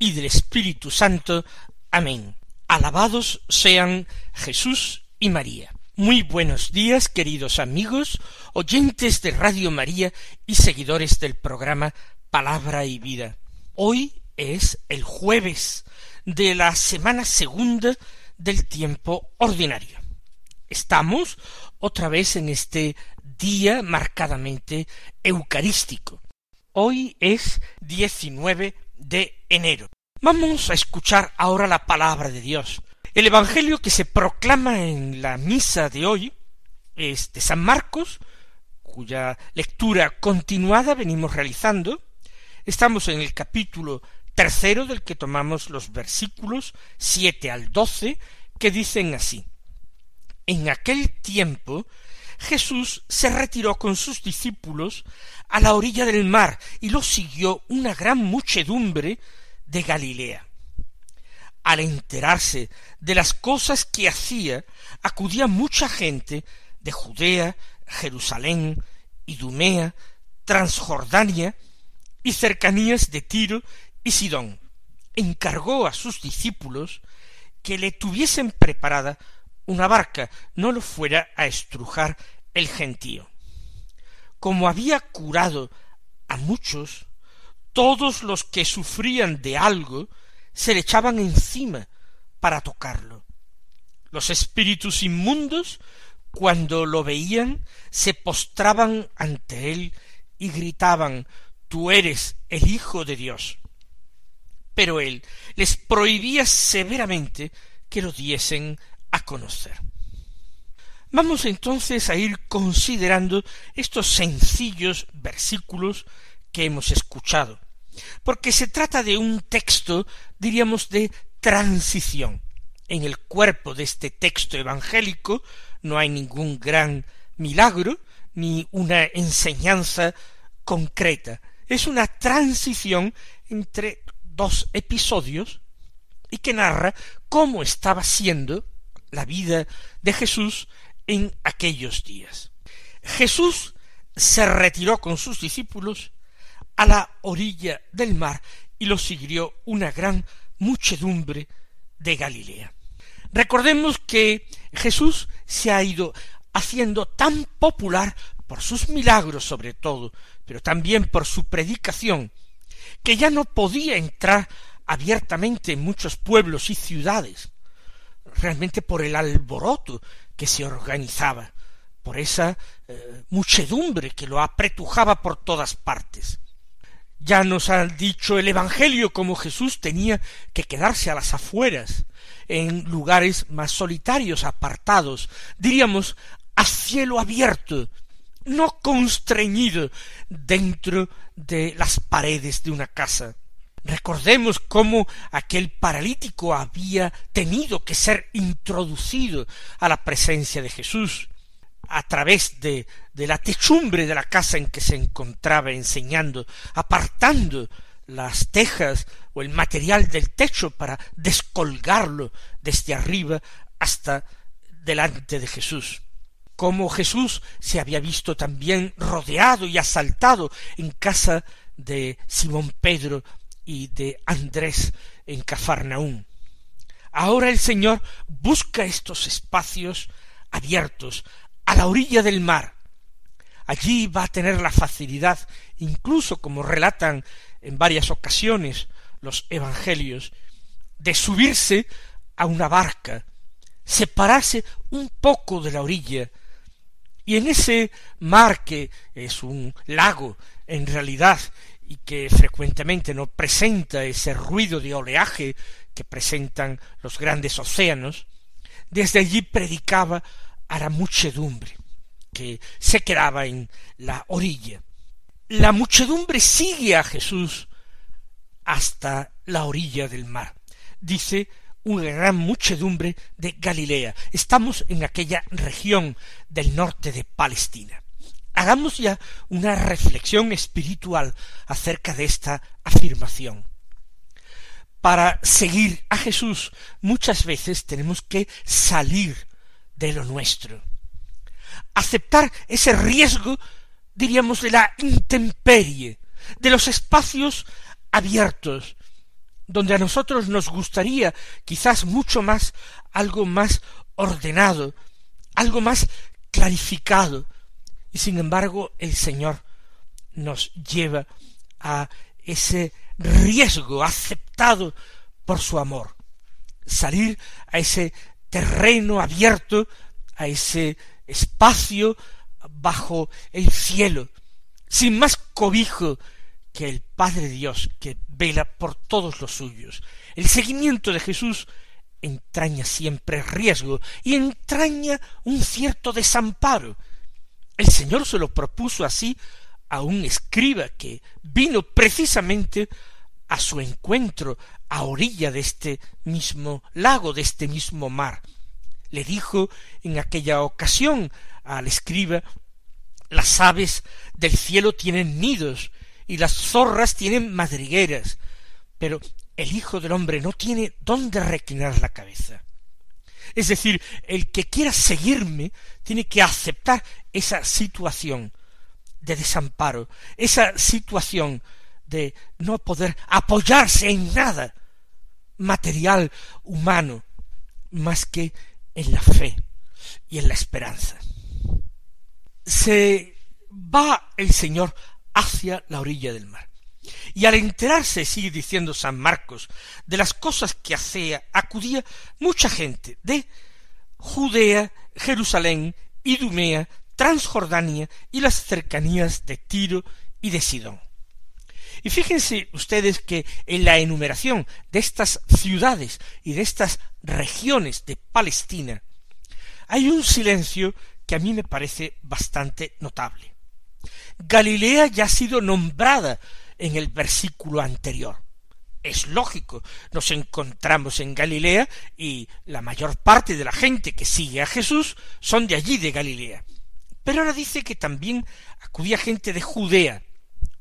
y del Espíritu Santo. Amén. Alabados sean Jesús y María. Muy buenos días, queridos amigos, oyentes de Radio María y seguidores del programa Palabra y Vida. Hoy es el jueves de la semana segunda del tiempo ordinario. Estamos otra vez en este día marcadamente eucarístico. Hoy es 19 de enero. Vamos a escuchar ahora la palabra de Dios. El Evangelio que se proclama en la misa de hoy es de San Marcos, cuya lectura continuada venimos realizando. Estamos en el capítulo tercero del que tomamos los versículos siete al doce, que dicen así En aquel tiempo Jesús se retiró con sus discípulos a la orilla del mar y lo siguió una gran muchedumbre de Galilea. Al enterarse de las cosas que hacía, acudía mucha gente de Judea, Jerusalén, Idumea, Transjordania y cercanías de Tiro y Sidón. Encargó a sus discípulos que le tuviesen preparada una barca, no lo fuera a estrujar el gentío. Como había curado a muchos, todos los que sufrían de algo se le echaban encima para tocarlo. Los espíritus inmundos, cuando lo veían, se postraban ante él y gritaban Tú eres el Hijo de Dios. Pero él les prohibía severamente que lo diesen a conocer. Vamos entonces a ir considerando estos sencillos versículos que hemos escuchado, porque se trata de un texto, diríamos, de transición. En el cuerpo de este texto evangélico no hay ningún gran milagro, ni una enseñanza concreta. Es una transición entre dos episodios y que narra cómo estaba siendo la vida de Jesús en aquellos días. Jesús se retiró con sus discípulos a la orilla del mar y lo siguió una gran muchedumbre de Galilea. Recordemos que Jesús se ha ido haciendo tan popular por sus milagros sobre todo, pero también por su predicación, que ya no podía entrar abiertamente en muchos pueblos y ciudades, realmente por el alboroto que se organizaba, por esa eh, muchedumbre que lo apretujaba por todas partes. Ya nos ha dicho el Evangelio cómo Jesús tenía que quedarse a las afueras, en lugares más solitarios, apartados, diríamos a cielo abierto, no constreñido dentro de las paredes de una casa. Recordemos cómo aquel paralítico había tenido que ser introducido a la presencia de Jesús a través de, de la techumbre de la casa en que se encontraba enseñando, apartando las tejas o el material del techo para descolgarlo desde arriba hasta delante de Jesús. Cómo Jesús se había visto también rodeado y asaltado en casa de Simón Pedro y de Andrés en Cafarnaún. Ahora el Señor busca estos espacios abiertos a la orilla del mar. Allí va a tener la facilidad, incluso como relatan en varias ocasiones los evangelios, de subirse a una barca, separarse un poco de la orilla, y en ese mar que es un lago en realidad y que frecuentemente no presenta ese ruido de oleaje que presentan los grandes océanos, desde allí predicaba a la muchedumbre que se quedaba en la orilla. La muchedumbre sigue a Jesús hasta la orilla del mar. dice una gran muchedumbre de Galilea. Estamos en aquella región del norte de Palestina. Hagamos ya una reflexión espiritual acerca de esta afirmación. Para seguir a Jesús muchas veces tenemos que salir de lo nuestro. Aceptar ese riesgo, diríamos, de la intemperie, de los espacios abiertos, donde a nosotros nos gustaría quizás mucho más algo más ordenado, algo más clarificado, y sin embargo el Señor nos lleva a ese riesgo aceptado por su amor, salir a ese terreno abierto, a ese espacio bajo el cielo, sin más cobijo que el Padre Dios que vela por todos los suyos. El seguimiento de Jesús entraña siempre riesgo y entraña un cierto desamparo. El Señor se lo propuso así a un escriba que vino precisamente a su encuentro a orilla de este mismo lago, de este mismo mar. Le dijo en aquella ocasión al escriba las aves del cielo tienen nidos y las zorras tienen madrigueras, pero el Hijo del Hombre no tiene dónde reclinar la cabeza. Es decir, el que quiera seguirme tiene que aceptar esa situación de desamparo, esa situación de no poder apoyarse en nada material humano más que en la fe y en la esperanza. Se va el Señor hacia la orilla del mar. Y al enterarse, sigue diciendo San Marcos, de las cosas que hacía, acudía mucha gente de Judea, Jerusalén, Idumea, Transjordania y las cercanías de Tiro y de Sidón. Y fíjense ustedes que en la enumeración de estas ciudades y de estas regiones de Palestina hay un silencio que a mí me parece bastante notable. Galilea ya ha sido nombrada en el versículo anterior. Es lógico, nos encontramos en Galilea y la mayor parte de la gente que sigue a Jesús son de allí de Galilea. Pero ahora dice que también acudía gente de Judea,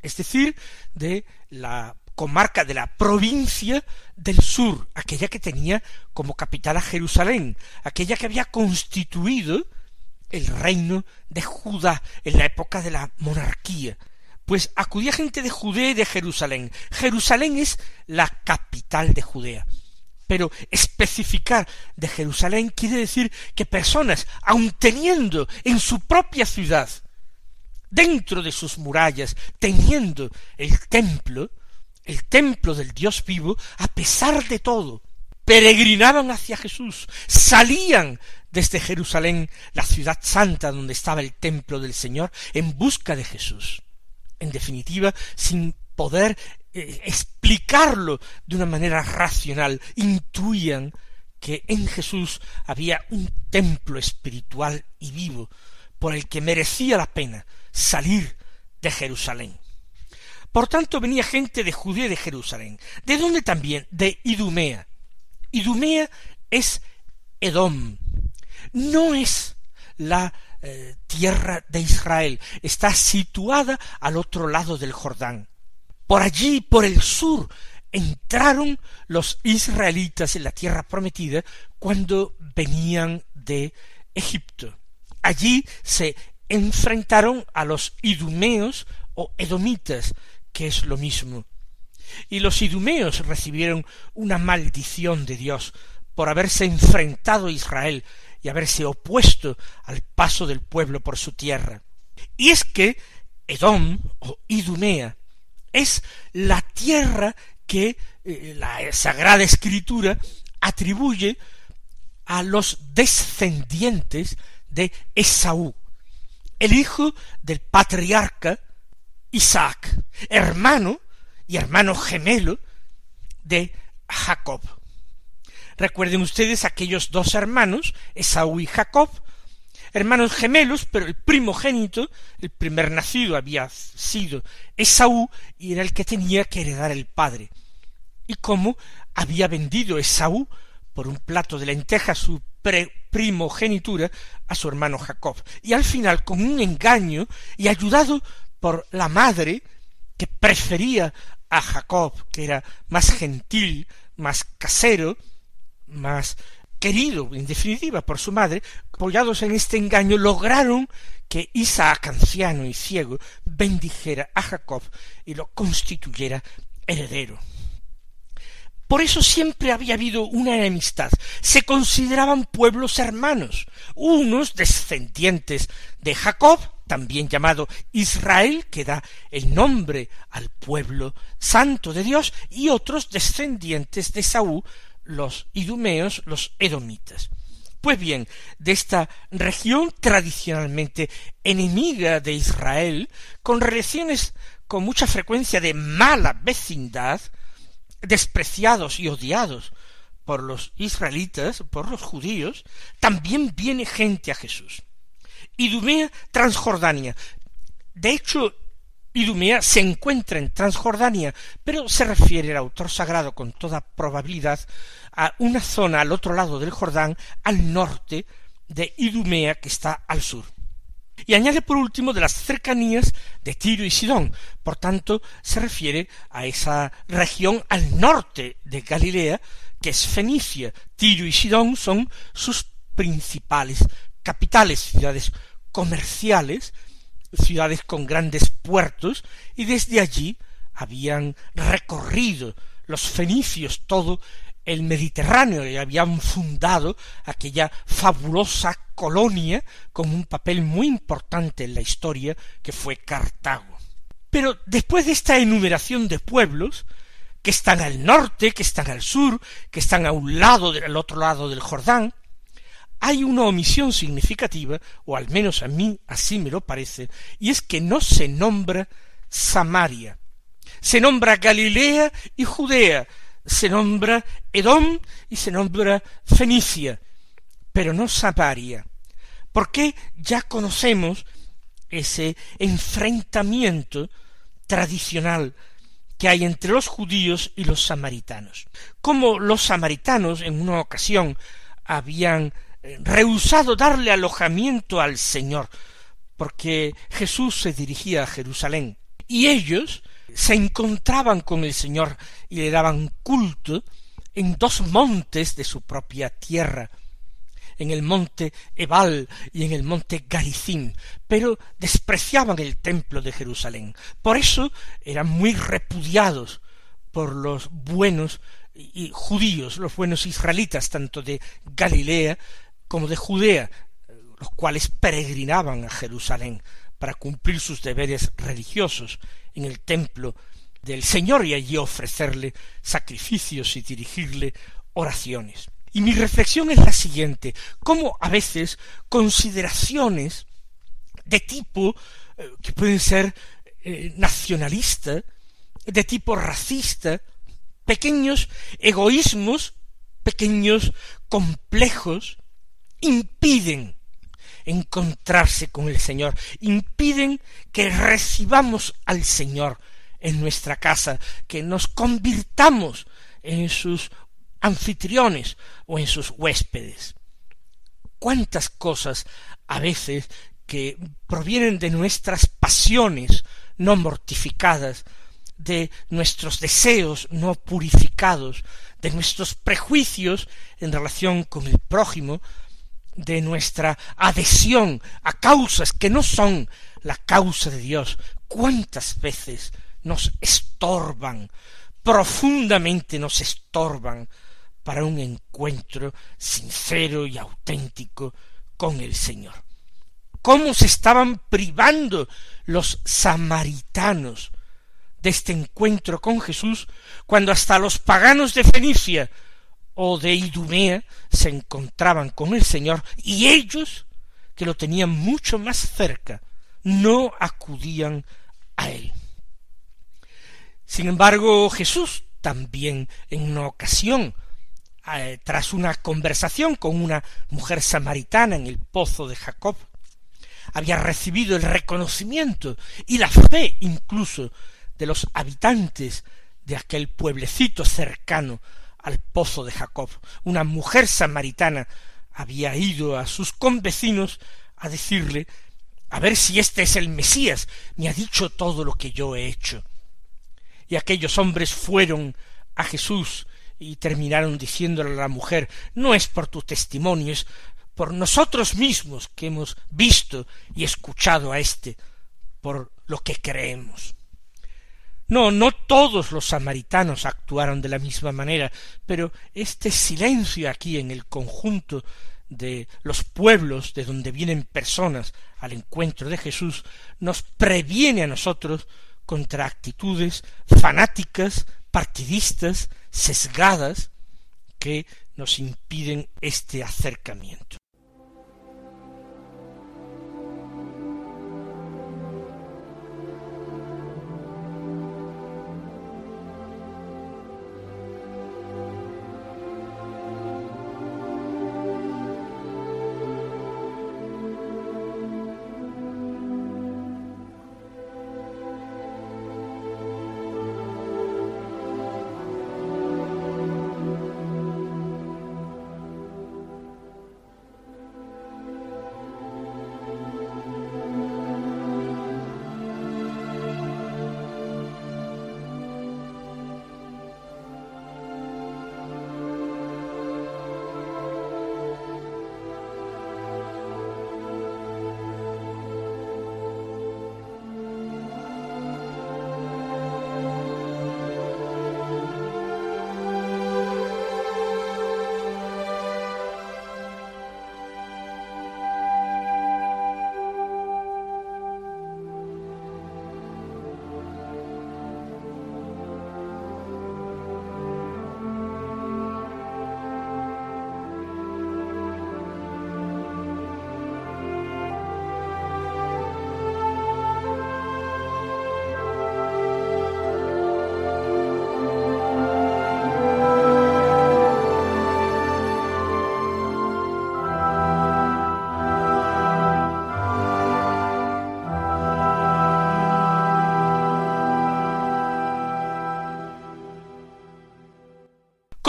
es decir, de la comarca de la provincia del sur, aquella que tenía como capital a Jerusalén, aquella que había constituido el reino de Judá en la época de la monarquía. Pues acudía gente de Judea y de Jerusalén. Jerusalén es la capital de Judea. Pero especificar de Jerusalén quiere decir que personas, aun teniendo en su propia ciudad, dentro de sus murallas, teniendo el templo, el templo del Dios vivo, a pesar de todo, peregrinaban hacia Jesús, salían desde Jerusalén, la ciudad santa donde estaba el templo del Señor, en busca de Jesús. En definitiva, sin poder eh, explicarlo de una manera racional, intuían que en Jesús había un templo espiritual y vivo por el que merecía la pena salir de Jerusalén. Por tanto venía gente de Judea y de Jerusalén. ¿De dónde también? De Idumea. Idumea es Edom, no es la eh, tierra de Israel, está situada al otro lado del Jordán. Por allí, por el sur, entraron los israelitas en la tierra prometida cuando venían de Egipto. Allí se enfrentaron a los idumeos o edomitas, que es lo mismo. Y los idumeos recibieron una maldición de Dios por haberse enfrentado a Israel y haberse opuesto al paso del pueblo por su tierra. Y es que Edom o Idumea es la tierra que eh, la Sagrada Escritura atribuye a los descendientes de Esaú, el hijo del patriarca Isaac, hermano y hermano gemelo de Jacob. Recuerden ustedes aquellos dos hermanos, Esaú y Jacob, hermanos gemelos, pero el primogénito, el primer nacido había sido Esaú y era el que tenía que heredar el padre. y cómo había vendido Esaú por un plato de lentejas su primogenitura a su hermano Jacob. Y al final, con un engaño y ayudado por la madre, que prefería a Jacob, que era más gentil, más casero, más querido, en definitiva, por su madre, apoyados en este engaño, lograron que Isaac, anciano y ciego, bendijera a Jacob y lo constituyera heredero. Por eso siempre había habido una enemistad. Se consideraban pueblos hermanos, unos descendientes de Jacob, también llamado Israel, que da el nombre al pueblo santo de Dios, y otros descendientes de Saúl, los idumeos, los edomitas. Pues bien, de esta región tradicionalmente enemiga de Israel, con relaciones con mucha frecuencia de mala vecindad, despreciados y odiados por los israelitas, por los judíos, también viene gente a Jesús. Idumea, Transjordania. De hecho, Idumea se encuentra en Transjordania, pero se refiere el autor sagrado con toda probabilidad a una zona al otro lado del Jordán, al norte de Idumea, que está al sur. Y añade por último de las cercanías de Tiro y Sidón. Por tanto, se refiere a esa región al norte de Galilea, que es Fenicia. Tiro y Sidón son sus principales capitales, ciudades comerciales, ciudades con grandes puertos, y desde allí habían recorrido los fenicios todo el Mediterráneo y habían fundado aquella fabulosa colonia con un papel muy importante en la historia que fue Cartago. Pero después de esta enumeración de pueblos, que están al norte, que están al sur, que están a un lado del otro lado del Jordán, hay una omisión significativa, o al menos a mí así me lo parece, y es que no se nombra Samaria. Se nombra Galilea y Judea, se nombra Edom y se nombra Fenicia, pero no Samaria, porque ya conocemos ese enfrentamiento tradicional que hay entre los judíos y los samaritanos. Como los samaritanos en una ocasión habían rehusado darle alojamiento al Señor, porque Jesús se dirigía a Jerusalén, y ellos se encontraban con el Señor y le daban culto en dos montes de su propia tierra, en el monte Ebal y en el monte Garizim, pero despreciaban el templo de Jerusalén. Por eso eran muy repudiados por los buenos judíos, los buenos israelitas, tanto de Galilea como de Judea, los cuales peregrinaban a Jerusalén para cumplir sus deberes religiosos en el templo del Señor y allí ofrecerle sacrificios y dirigirle oraciones. Y mi reflexión es la siguiente, cómo a veces consideraciones de tipo eh, que pueden ser eh, nacionalista, de tipo racista, pequeños egoísmos, pequeños complejos, impiden encontrarse con el Señor, impiden que recibamos al Señor en nuestra casa, que nos convirtamos en sus anfitriones o en sus huéspedes. Cuántas cosas a veces que provienen de nuestras pasiones no mortificadas, de nuestros deseos no purificados, de nuestros prejuicios en relación con el prójimo, de nuestra adhesión a causas que no son la causa de Dios, cuántas veces nos estorban, profundamente nos estorban para un encuentro sincero y auténtico con el Señor. Cómo se estaban privando los samaritanos de este encuentro con Jesús cuando hasta los paganos de Fenicia o de Idumea se encontraban con el Señor y ellos, que lo tenían mucho más cerca, no acudían a él. Sin embargo, Jesús también en una ocasión, eh, tras una conversación con una mujer samaritana en el pozo de Jacob, había recibido el reconocimiento y la fe incluso de los habitantes de aquel pueblecito cercano al pozo de Jacob. Una mujer samaritana había ido a sus convecinos a decirle a ver si este es el Mesías, me ha dicho todo lo que yo he hecho. Y aquellos hombres fueron a Jesús y terminaron diciéndole a la mujer no es por tu testimonio, es por nosotros mismos que hemos visto y escuchado a éste, por lo que creemos. No, no todos los samaritanos actuaron de la misma manera, pero este silencio aquí en el conjunto de los pueblos de donde vienen personas al encuentro de Jesús nos previene a nosotros contra actitudes fanáticas, partidistas, sesgadas, que nos impiden este acercamiento.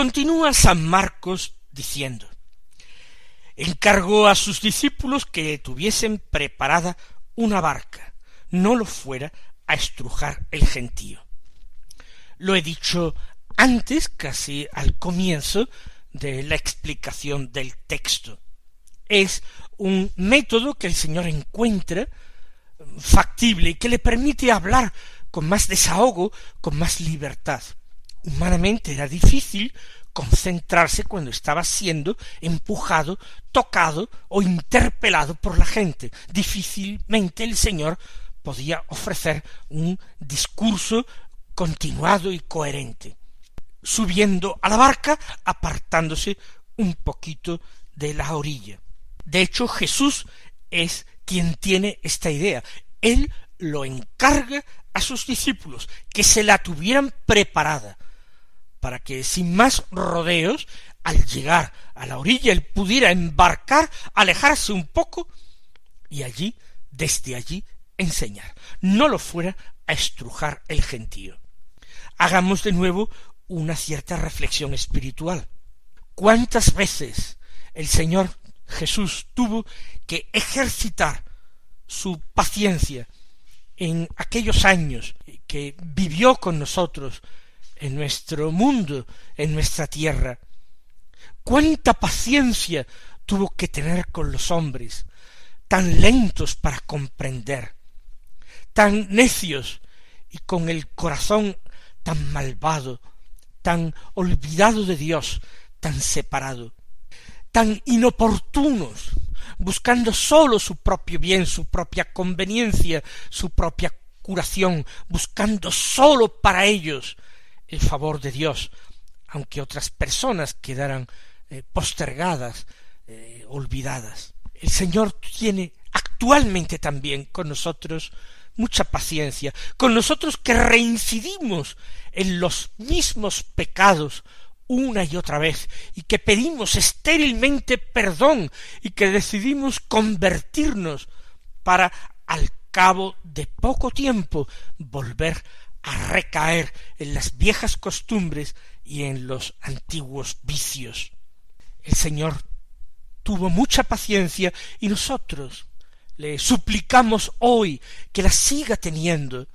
Continúa San Marcos diciendo encargó a sus discípulos que tuviesen preparada una barca, no lo fuera a estrujar el gentío. Lo he dicho antes, casi al comienzo de la explicación del texto. Es un método que el Señor encuentra factible y que le permite hablar con más desahogo, con más libertad. Humanamente era difícil concentrarse cuando estaba siendo empujado, tocado o interpelado por la gente. Difícilmente el Señor podía ofrecer un discurso continuado y coherente, subiendo a la barca, apartándose un poquito de la orilla. De hecho, Jesús es quien tiene esta idea. Él lo encarga a sus discípulos, que se la tuvieran preparada, para que sin más rodeos, al llegar a la orilla, él pudiera embarcar, alejarse un poco y allí, desde allí, enseñar. No lo fuera a estrujar el gentío. Hagamos de nuevo una cierta reflexión espiritual. ¿Cuántas veces el Señor Jesús tuvo que ejercitar su paciencia en aquellos años que vivió con nosotros en nuestro mundo, en nuestra tierra. Cuánta paciencia tuvo que tener con los hombres, tan lentos para comprender, tan necios y con el corazón tan malvado, tan olvidado de Dios, tan separado, tan inoportunos, buscando sólo su propio bien, su propia conveniencia, su propia curación, buscando sólo para ellos el favor de Dios, aunque otras personas quedaran eh, postergadas, eh, olvidadas. El Señor tiene actualmente también con nosotros mucha paciencia, con nosotros que reincidimos en los mismos pecados una y otra vez, y que pedimos estérilmente perdón, y que decidimos convertirnos para al cabo de poco tiempo volver a recaer en las viejas costumbres y en los antiguos vicios. El Señor tuvo mucha paciencia y nosotros le suplicamos hoy que la siga teniendo,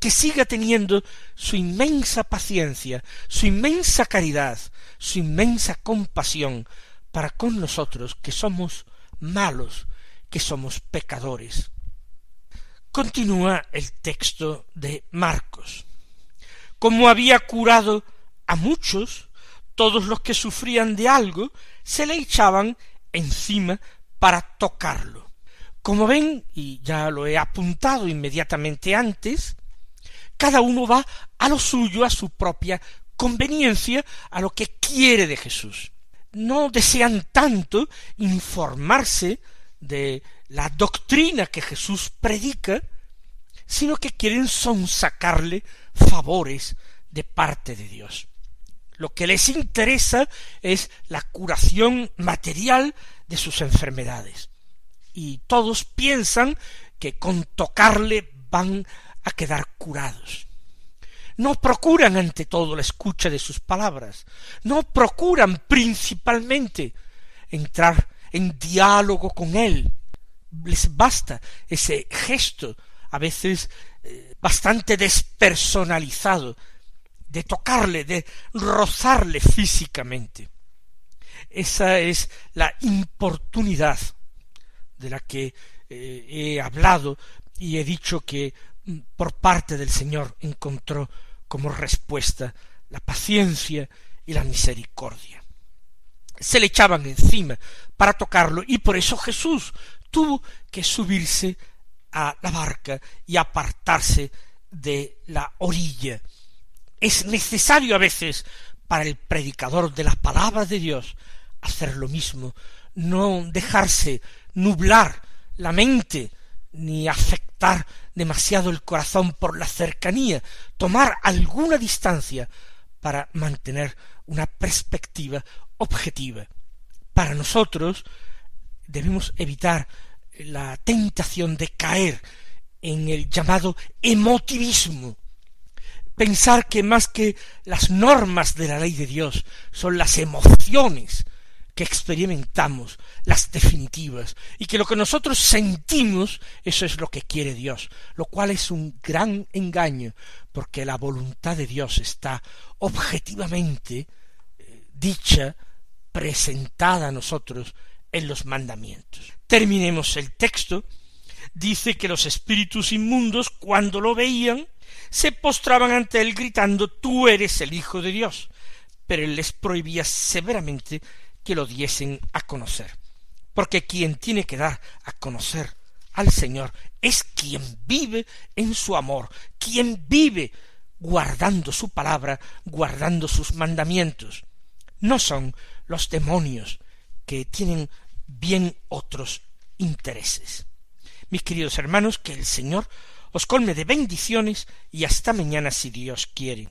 que siga teniendo su inmensa paciencia, su inmensa caridad, su inmensa compasión para con nosotros que somos malos, que somos pecadores. Continúa el texto de Marcos. Como había curado a muchos, todos los que sufrían de algo se le echaban encima para tocarlo. Como ven, y ya lo he apuntado inmediatamente antes, cada uno va a lo suyo, a su propia conveniencia, a lo que quiere de Jesús. No desean tanto informarse de la doctrina que Jesús predica, sino que quieren sonsacarle favores de parte de Dios. Lo que les interesa es la curación material de sus enfermedades. Y todos piensan que con tocarle van a quedar curados. No procuran ante todo la escucha de sus palabras, no procuran principalmente entrar en diálogo con él. Les basta ese gesto, a veces eh, bastante despersonalizado, de tocarle, de rozarle físicamente. Esa es la importunidad de la que eh, he hablado y he dicho que mm, por parte del Señor encontró como respuesta la paciencia y la misericordia. Se le echaban encima para tocarlo y por eso Jesús tuvo que subirse a la barca y apartarse de la orilla es necesario a veces para el predicador de la palabra de Dios hacer lo mismo, no dejarse nublar la mente ni afectar demasiado el corazón por la cercanía, tomar alguna distancia para mantener una perspectiva objetiva. Para nosotros debemos evitar la tentación de caer en el llamado emotivismo, pensar que más que las normas de la ley de Dios son las emociones que experimentamos, las definitivas, y que lo que nosotros sentimos, eso es lo que quiere Dios, lo cual es un gran engaño, porque la voluntad de Dios está objetivamente eh, dicha, presentada a nosotros en los mandamientos. Terminemos el texto. Dice que los espíritus inmundos, cuando lo veían, se postraban ante él gritando Tú eres el Hijo de Dios. Pero él les prohibía severamente que lo diesen a conocer. Porque quien tiene que dar a conocer al Señor es quien vive en su amor, quien vive guardando su palabra, guardando sus mandamientos. No son los demonios que tienen bien otros intereses. Mis queridos hermanos, que el Señor os colme de bendiciones y hasta mañana si Dios quiere.